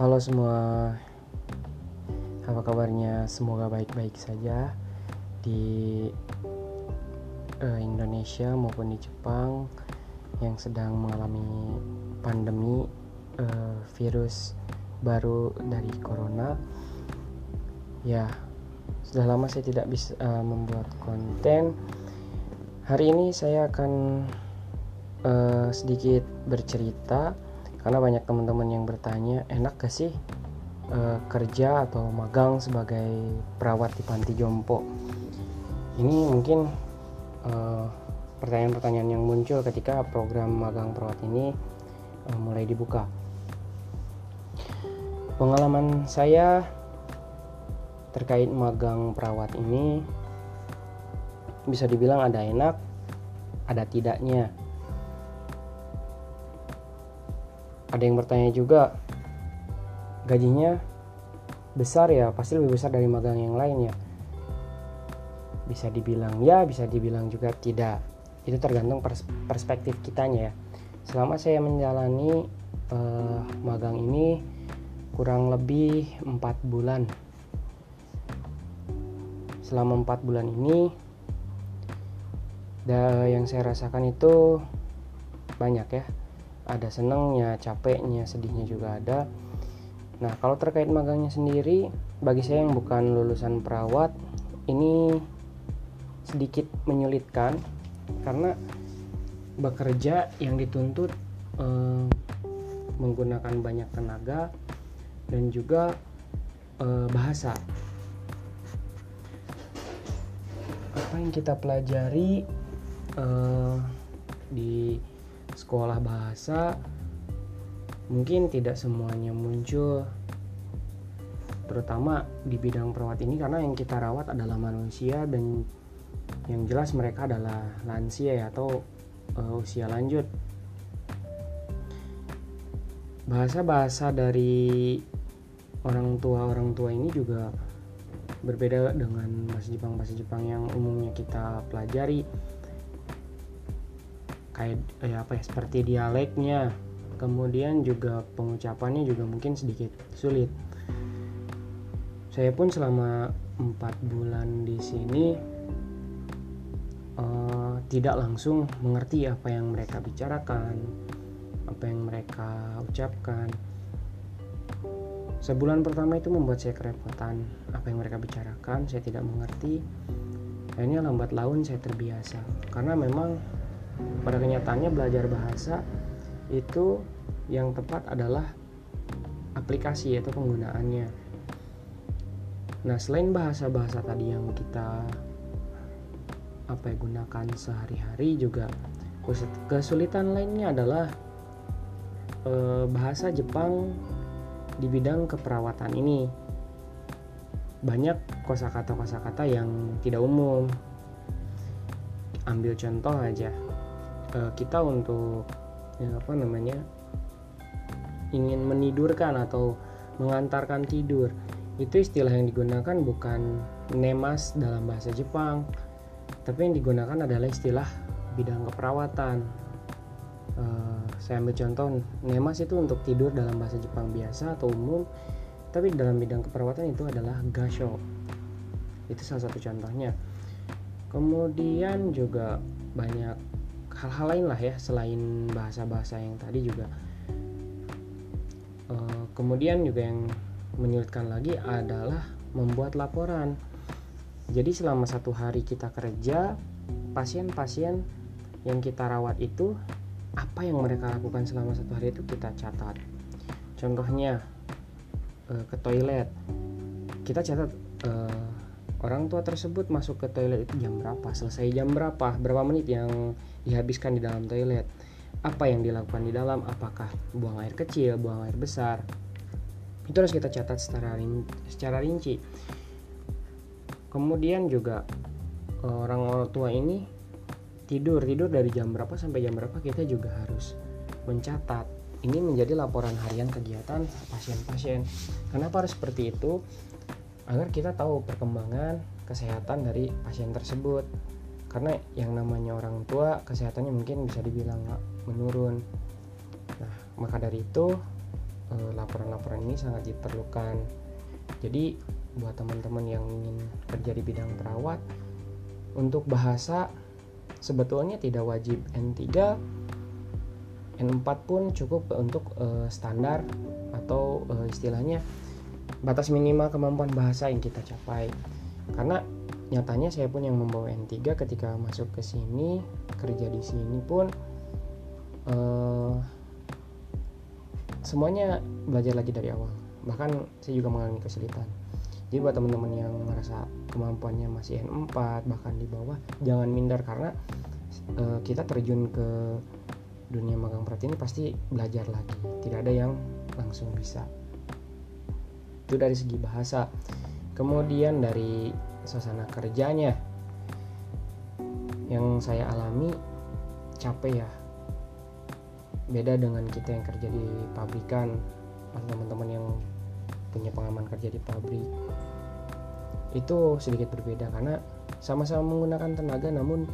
Halo semua, apa kabarnya? Semoga baik-baik saja di uh, Indonesia maupun di Jepang yang sedang mengalami pandemi uh, virus baru dari corona. Ya, sudah lama saya tidak bisa uh, membuat konten. Hari ini saya akan uh, sedikit bercerita karena banyak teman-teman yang bertanya enak gak sih uh, kerja atau magang sebagai perawat di panti jompo? Ini mungkin pertanyaan pertanyaan-pertanyaan yang muncul ketika program magang perawat ini uh, mulai dibuka. Pengalaman saya terkait magang perawat ini bisa dibilang ada enak ada tidaknya ada yang bertanya juga gajinya besar ya pasti lebih besar dari magang yang lain ya. Bisa dibilang ya bisa dibilang juga tidak. Itu tergantung pers perspektif kitanya ya. Selama saya menjalani uh, magang ini kurang lebih empat bulan. Selama empat bulan ini yang saya rasakan itu banyak ya ada senangnya capeknya sedihnya juga ada. Nah kalau terkait magangnya sendiri bagi saya yang bukan lulusan perawat ini sedikit menyulitkan karena bekerja yang dituntut eh, menggunakan banyak tenaga dan juga eh, bahasa. Apa yang kita pelajari eh, di sekolah bahasa mungkin tidak semuanya muncul terutama di bidang perawat ini karena yang kita rawat adalah manusia dan yang jelas mereka adalah lansia ya atau uh, usia lanjut. Bahasa-bahasa dari orang tua orang tua ini juga berbeda dengan bahasa Jepang. Bahasa Jepang yang umumnya kita pelajari eh, apa ya seperti dialeknya. Kemudian juga pengucapannya juga mungkin sedikit sulit. Saya pun selama empat bulan di sini uh, tidak langsung mengerti apa yang mereka bicarakan apa yang mereka ucapkan. Sebulan pertama itu membuat saya kerepotan apa yang mereka bicarakan saya tidak mengerti. Akhirnya lambat laun saya terbiasa karena memang pada kenyataannya belajar bahasa itu yang tepat adalah aplikasi atau penggunaannya. Nah selain bahasa-bahasa tadi yang kita apa ya gunakan sehari-hari juga kesulitan lainnya adalah e, bahasa Jepang di bidang keperawatan ini. Banyak kosakata-kosakata yang tidak umum. Ambil contoh aja uh, kita untuk ya apa namanya ingin menidurkan atau mengantarkan tidur. Itu istilah yang digunakan bukan nemas dalam bahasa Jepang tapi yang digunakan adalah istilah bidang keperawatan. Uh, saya ambil contoh nemas itu untuk tidur dalam bahasa Jepang biasa atau umum tapi dalam bidang keperawatan itu adalah gasho. Itu salah satu contohnya. Kemudian juga banyak hal-hal lain lah ya selain bahasa-bahasa yang tadi juga. Uh, kemudian juga yang menyulitkan lagi adalah membuat laporan. Jadi selama satu hari kita kerja pasien-pasien yang kita rawat itu apa yang mereka lakukan selama satu hari itu kita catat. Contohnya uh, ke toilet. Kita catat uh, orang tua tersebut masuk ke toilet itu jam berapa selesai jam berapa berapa menit yang dihabiskan di dalam toilet. Apa yang dilakukan di dalam? Apakah buang air kecil buang air besar? Itu harus kita catat secara secara rinci. Kemudian juga orang orang tua ini tidur tidur dari jam berapa sampai jam berapa kita juga harus mencatat. Ini menjadi laporan harian kegiatan pasien-pasien. Kenapa harus seperti itu? Agar kita tahu perkembangan kesehatan dari pasien tersebut karena yang namanya orang tua kesehatannya mungkin bisa dibilang menurun. Nah maka dari itu eh, laporan-laporan ini sangat diperlukan. Jadi buat teman-teman yang ingin kerja di bidang perawat untuk bahasa sebetulnya tidak wajib. N3 N4 pun cukup untuk uh, standar atau uh, istilahnya batas minimal kemampuan bahasa yang kita capai. Karena nyatanya saya pun yang membawa N3 ketika masuk ke sini kerja di sini pun uh, semuanya belajar lagi dari awal. Bahkan saya juga mengalami kesulitan. Jadi buat teman-teman yang merasa kemampuannya masih N4 bahkan di bawah jangan minder karena uh, kita terjun ke dunia magang praktik ini pasti belajar lagi. Tidak ada yang langsung bisa. Itu dari segi bahasa. Kemudian dari suasana kerjanya. Yang saya alami capek ya. Beda dengan kita yang kerja di pabrikan atau teman-teman yang punya pengalaman kerja di pabrik. Itu sedikit berbeda karena sama-sama menggunakan tenaga namun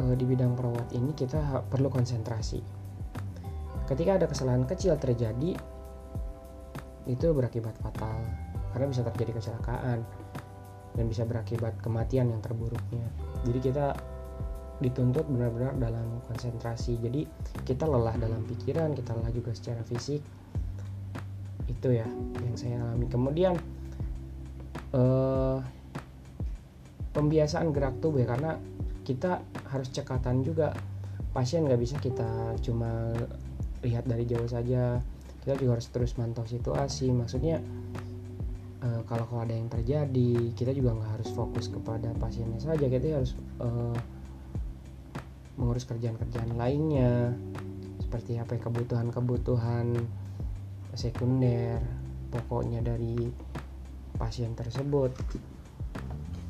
uh, di bidang perawat ini kita perlu konsentrasi. Ketika ada kesalahan kecil terjadi, itu berakibat fatal karena bisa terjadi kecelakaan dan bisa berakibat kematian yang terburuknya. Jadi kita dituntut benar-benar dalam konsentrasi. Jadi kita lelah dalam pikiran, kita lelah juga secara fisik. Itu ya yang saya alami. Kemudian uh, pembiasaan gerak tubuh ya karena kita harus cekatan juga pasien nggak bisa kita cuma lihat dari jauh saja kita juga harus terus mantau situasi maksudnya e, kalau kalau ada yang terjadi kita juga nggak harus fokus kepada pasiennya saja. Kita harus e, mengurus kerjaan-kerjaan lainnya seperti apa kebutuhan-kebutuhan sekunder pokoknya dari pasien tersebut.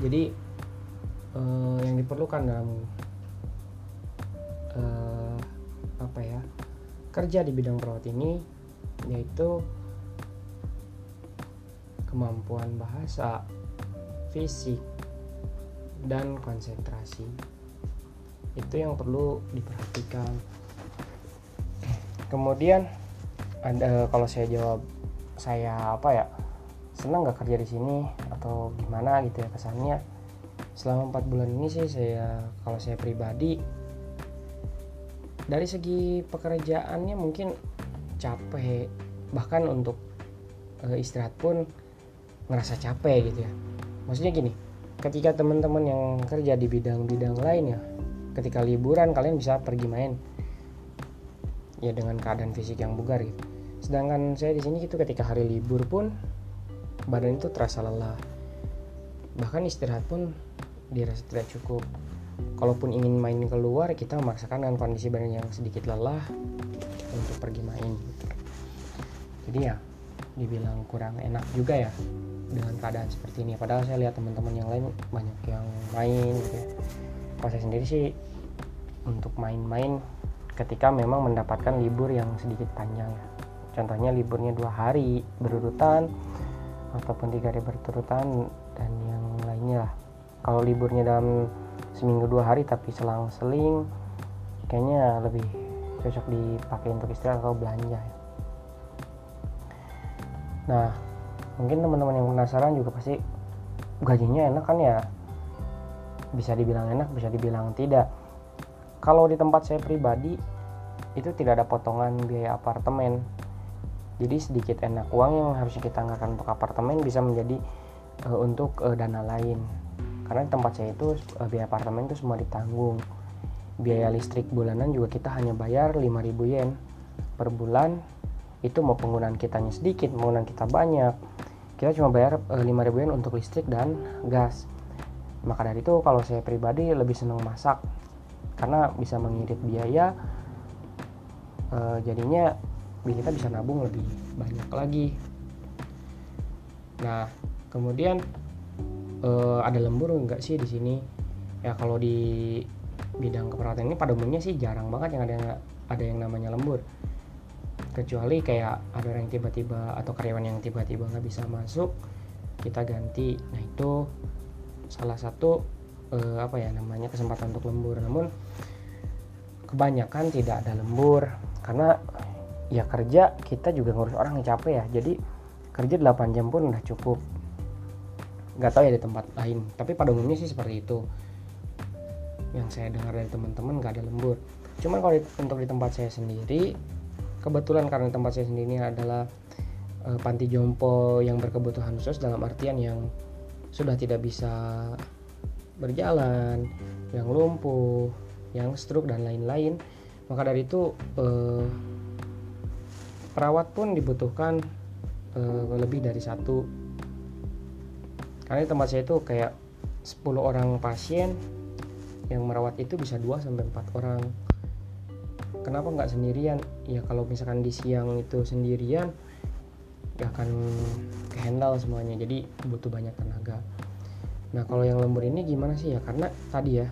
Jadi uh, yang diperlukan dalam uh, apa ya kerja di bidang perawat ini yaitu kemampuan bahasa, fisik, dan konsentrasi. Itu yang perlu diperhatikan. Kemudian ada kalau saya jawab saya apa ya senang nggak kerja di sini atau gimana gitu ya kesannya selama empat bulan ini sih saya kalau saya pribadi dari segi pekerjaannya mungkin capek bahkan untuk e, istirahat pun ngerasa capek gitu ya. Maksudnya gini ketika teman-teman yang kerja di bidang-bidang lain ya ketika liburan kalian bisa pergi main. Ya dengan keadaan fisik yang bugar gitu. Sedangkan saya di sini gitu ketika hari libur pun badan itu terasa lelah. Bahkan istirahat pun dirasa tidak cukup. Kalaupun ingin main keluar kita memaksakan dengan kondisi badan yang sedikit lelah untuk pergi main jadi ya dibilang kurang enak juga ya dengan keadaan seperti ini. Padahal saya lihat teman-teman yang lain banyak yang main gitu ya. Kalau saya sendiri sih untuk main-main ketika memang mendapatkan libur yang sedikit panjang ya. Contohnya liburnya dua hari berurutan ataupun tiga hari berturutan dan yang lainnya lah. Kalau liburnya dalam seminggu dua hari tapi selang-seling kayaknya lebih cocok dipakai untuk istirahat atau belanja ya. nah mungkin teman-teman yang penasaran juga pasti gajinya enak kan ya? Bisa dibilang enak bisa dibilang tidak. Kalau di tempat saya pribadi itu tidak ada potongan biaya apartemen. Jadi sedikit enak uang yang harusnya kita anggarkan untuk apartemen bisa menjadi uh, untuk uh, dana lain. Karena di tempat saya itu uh, biaya apartemen itu semua ditanggung. Biaya listrik bulanan juga kita hanya bayar 5000 yen per bulan. Itu mau penggunaan kitanya sedikit penggunaan kita banyak kita cuma bayar uh, 5000 yen untuk listrik dan gas. Maka dari itu kalau saya pribadi lebih senang masak. Karena bisa mengirit biaya uh, jadinya kita bisa nabung lebih banyak lagi. Nah kemudian uh, ada lembur enggak sih di sini? Ya kalau di bidang keperawatan ini pada umumnya sih jarang banget yang ada yang ada yang namanya lembur kecuali kayak ada orang yang tiba-tiba atau karyawan yang tiba-tiba nggak bisa masuk kita ganti. Nah itu salah satu uh, apa ya namanya kesempatan untuk lembur. Namun kebanyakan tidak ada lembur. Karena ya kerja kita juga ngurus orang yang capek ya. Jadi kerja 8 jam pun udah cukup. Nggak tahu ya di tempat lain. Tapi pada umumnya sih seperti itu. Yang saya dengar dari teman-teman nggak ada lembur. Cuman kalau di, untuk di tempat saya sendiri kebetulan karena tempat saya sendiri adalah uh, panti jompo yang berkebutuhan khusus dalam artian yang sudah tidak bisa berjalan yang lumpuh yang stroke dan lain-lain. Maka dari itu uh, perawat pun dibutuhkan uh, lebih dari satu. Karena di tempat saya itu kayak 10 orang pasien yang merawat itu bisa 2 sampai 4 orang kenapa nggak sendirian? Ya kalau misalkan di siang itu sendirian ya akan kehandle semuanya. Jadi butuh banyak tenaga. Nah kalau yang lembur ini gimana sih? Ya karena tadi ya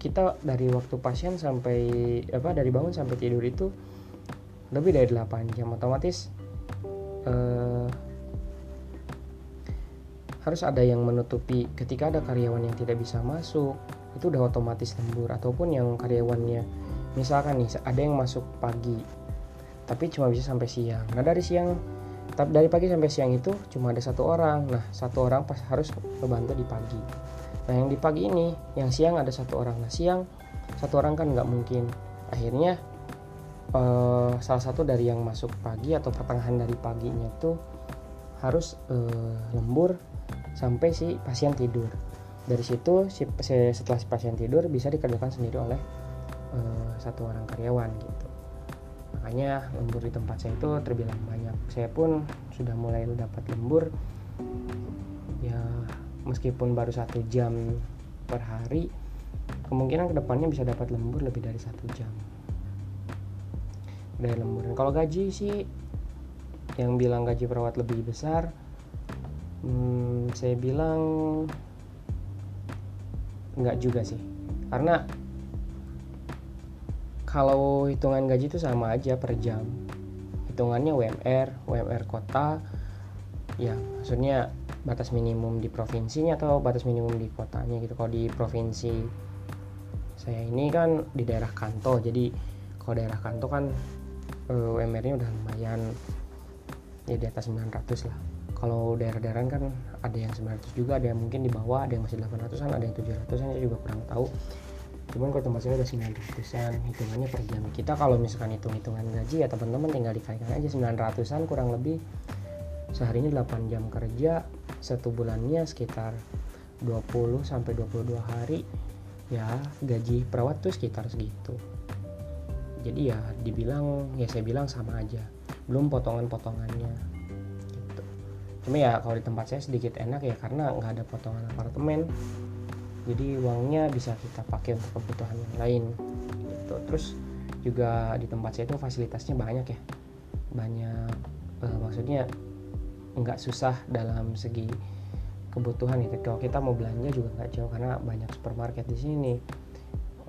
kita dari waktu pasien sampai apa dari bangun sampai tidur itu lebih dari 8 jam. Otomatis eh, harus ada yang menutupi ketika ada karyawan yang tidak bisa masuk itu udah otomatis lembur. Ataupun yang karyawannya misalkan nih ada yang masuk pagi tapi cuma bisa sampai siang. Nah dari siang tapi dari pagi sampai siang itu cuma ada satu orang. Nah satu orang pas harus membantu di pagi. Nah yang di pagi ini yang siang ada satu orang. Nah siang satu orang kan nggak mungkin. Akhirnya uh, salah satu dari yang masuk pagi atau pertengahan dari paginya itu harus uh, lembur sampai si pasien tidur. Dari situ si, setelah si pasien tidur bisa dikerjakan sendiri oleh uh, satu orang karyawan gitu. Makanya lembur di tempat saya itu terbilang banyak. Saya pun sudah mulai dapat lembur. Ya meskipun baru satu jam per hari kemungkinan ke depannya bisa dapat lembur lebih dari satu jam. Dari lembur. Dan kalau gaji sih yang bilang gaji perawat lebih besar hmm, saya bilang nggak juga sih. Karena kalau hitungan gaji itu sama aja per jam. Hitungannya UMR UMR kota. Ya maksudnya batas minimum di provinsinya atau batas minimum di kotanya gitu. Kalau di provinsi saya ini kan di daerah Kanto. Jadi kalau daerah Kanto kan eh, UMR-nya udah lumayan. Ya di atas 900 lah. Kalau daerah-daerah kan ada yang 900 juga ada yang mungkin di bawah ada yang masih 800an ada yang 700an saya juga kurang tahu cuman kalau tempat saya udah 900an hitungannya per jam. Kita kalau misalkan hitung hitungan gaji ya teman-teman tinggal dikalikan aja 900an kurang lebih seharinya 8 jam kerja satu bulannya sekitar 20 sampai 22 hari. Ya gaji perawat tuh sekitar segitu. Jadi ya dibilang ya saya bilang sama aja. Belum potongan-potongannya. Gitu. Cuma ya kalau di tempat saya sedikit enak ya karena nggak ada potongan apartemen jadi uangnya bisa kita pakai untuk kebutuhan yang lain gitu. Terus juga di tempat saya itu fasilitasnya banyak ya. Banyak uh, maksudnya nggak susah dalam segi kebutuhan itu kalau kita mau belanja juga nggak jauh karena banyak supermarket di sini.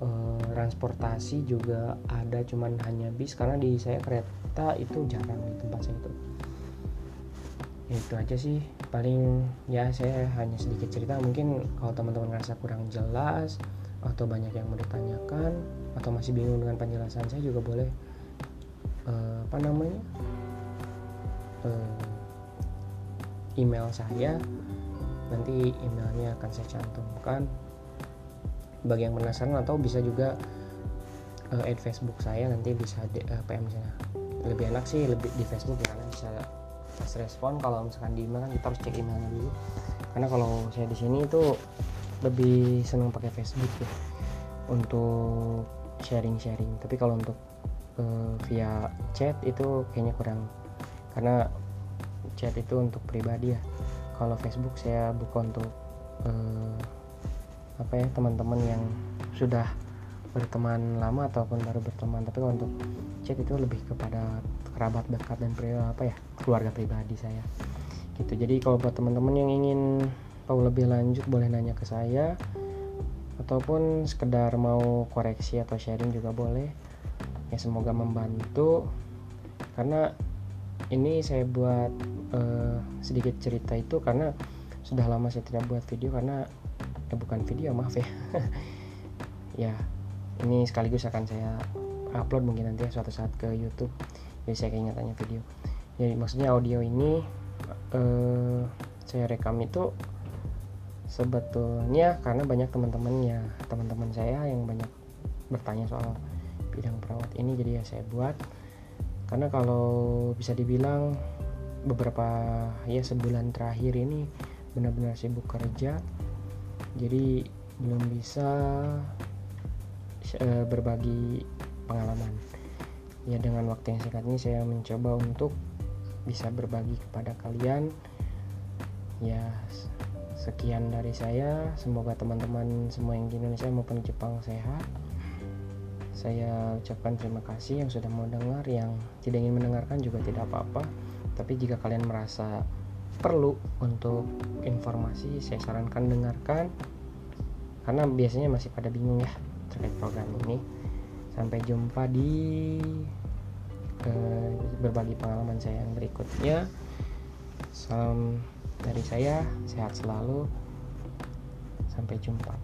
Uh, transportasi juga ada cuman hanya bis karena di saya kereta itu jarang di tempat saya itu. Ya itu aja sih paling ya saya hanya sedikit cerita. Mungkin kalau teman-teman ngerasa kurang jelas atau banyak yang mau ditanyakan atau masih bingung dengan penjelasan saya juga boleh uh, apa namanya uh, email saya. Nanti emailnya akan saya cantumkan. Bagi yang penasaran atau bisa juga uh, add Facebook saya nanti bisa uh, PM saya. Lebih enak sih lebih di Facebook ya karena bisa pas respon kalau misalkan di email kan kita harus cek emailnya dulu. Karena kalau saya di sini itu lebih senang pakai Facebook ya untuk sharing-sharing. Tapi kalau untuk uh, via chat itu kayaknya kurang. Karena chat itu untuk pribadi ya. Kalau Facebook saya buka untuk uh, apa ya teman-teman yang sudah berteman lama ataupun baru berteman tapi kalau untuk chat itu lebih kepada kerabat dekat dan apa ya keluarga pribadi saya. Gitu. Jadi kalau buat teman-teman yang ingin tahu lebih lanjut boleh nanya ke saya ataupun sekedar mau koreksi atau sharing juga boleh. Ya semoga membantu. Karena ini saya buat uh, sedikit cerita itu karena sudah lama saya tidak buat video karena ya bukan video maaf ya. Ya ini sekaligus akan saya upload mungkin nanti ya suatu saat ke YouTube jadi saya keingetannya video. Jadi maksudnya audio ini uh, saya rekam itu sebetulnya karena banyak teman-temannya. Teman-teman saya yang banyak bertanya soal bidang perawat ini jadi ya saya buat. Karena kalau bisa dibilang beberapa ya sebulan terakhir ini benar-benar sibuk kerja jadi belum bisa uh, berbagi pengalaman. Ya dengan waktu yang singkat ini saya mencoba untuk bisa berbagi kepada kalian. Ya sekian dari saya. Semoga teman-teman semua yang di Indonesia maupun di Jepang sehat. Saya ucapkan terima kasih yang sudah mau dengar yang tidak ingin mendengarkan juga tidak apa-apa. Tapi jika kalian merasa perlu untuk informasi saya sarankan dengarkan. Karena biasanya masih pada bingung ya terkait program ini. Sampai jumpa di uh, berbagi pengalaman saya yang berikutnya. Salam dari saya sehat selalu. Sampai jumpa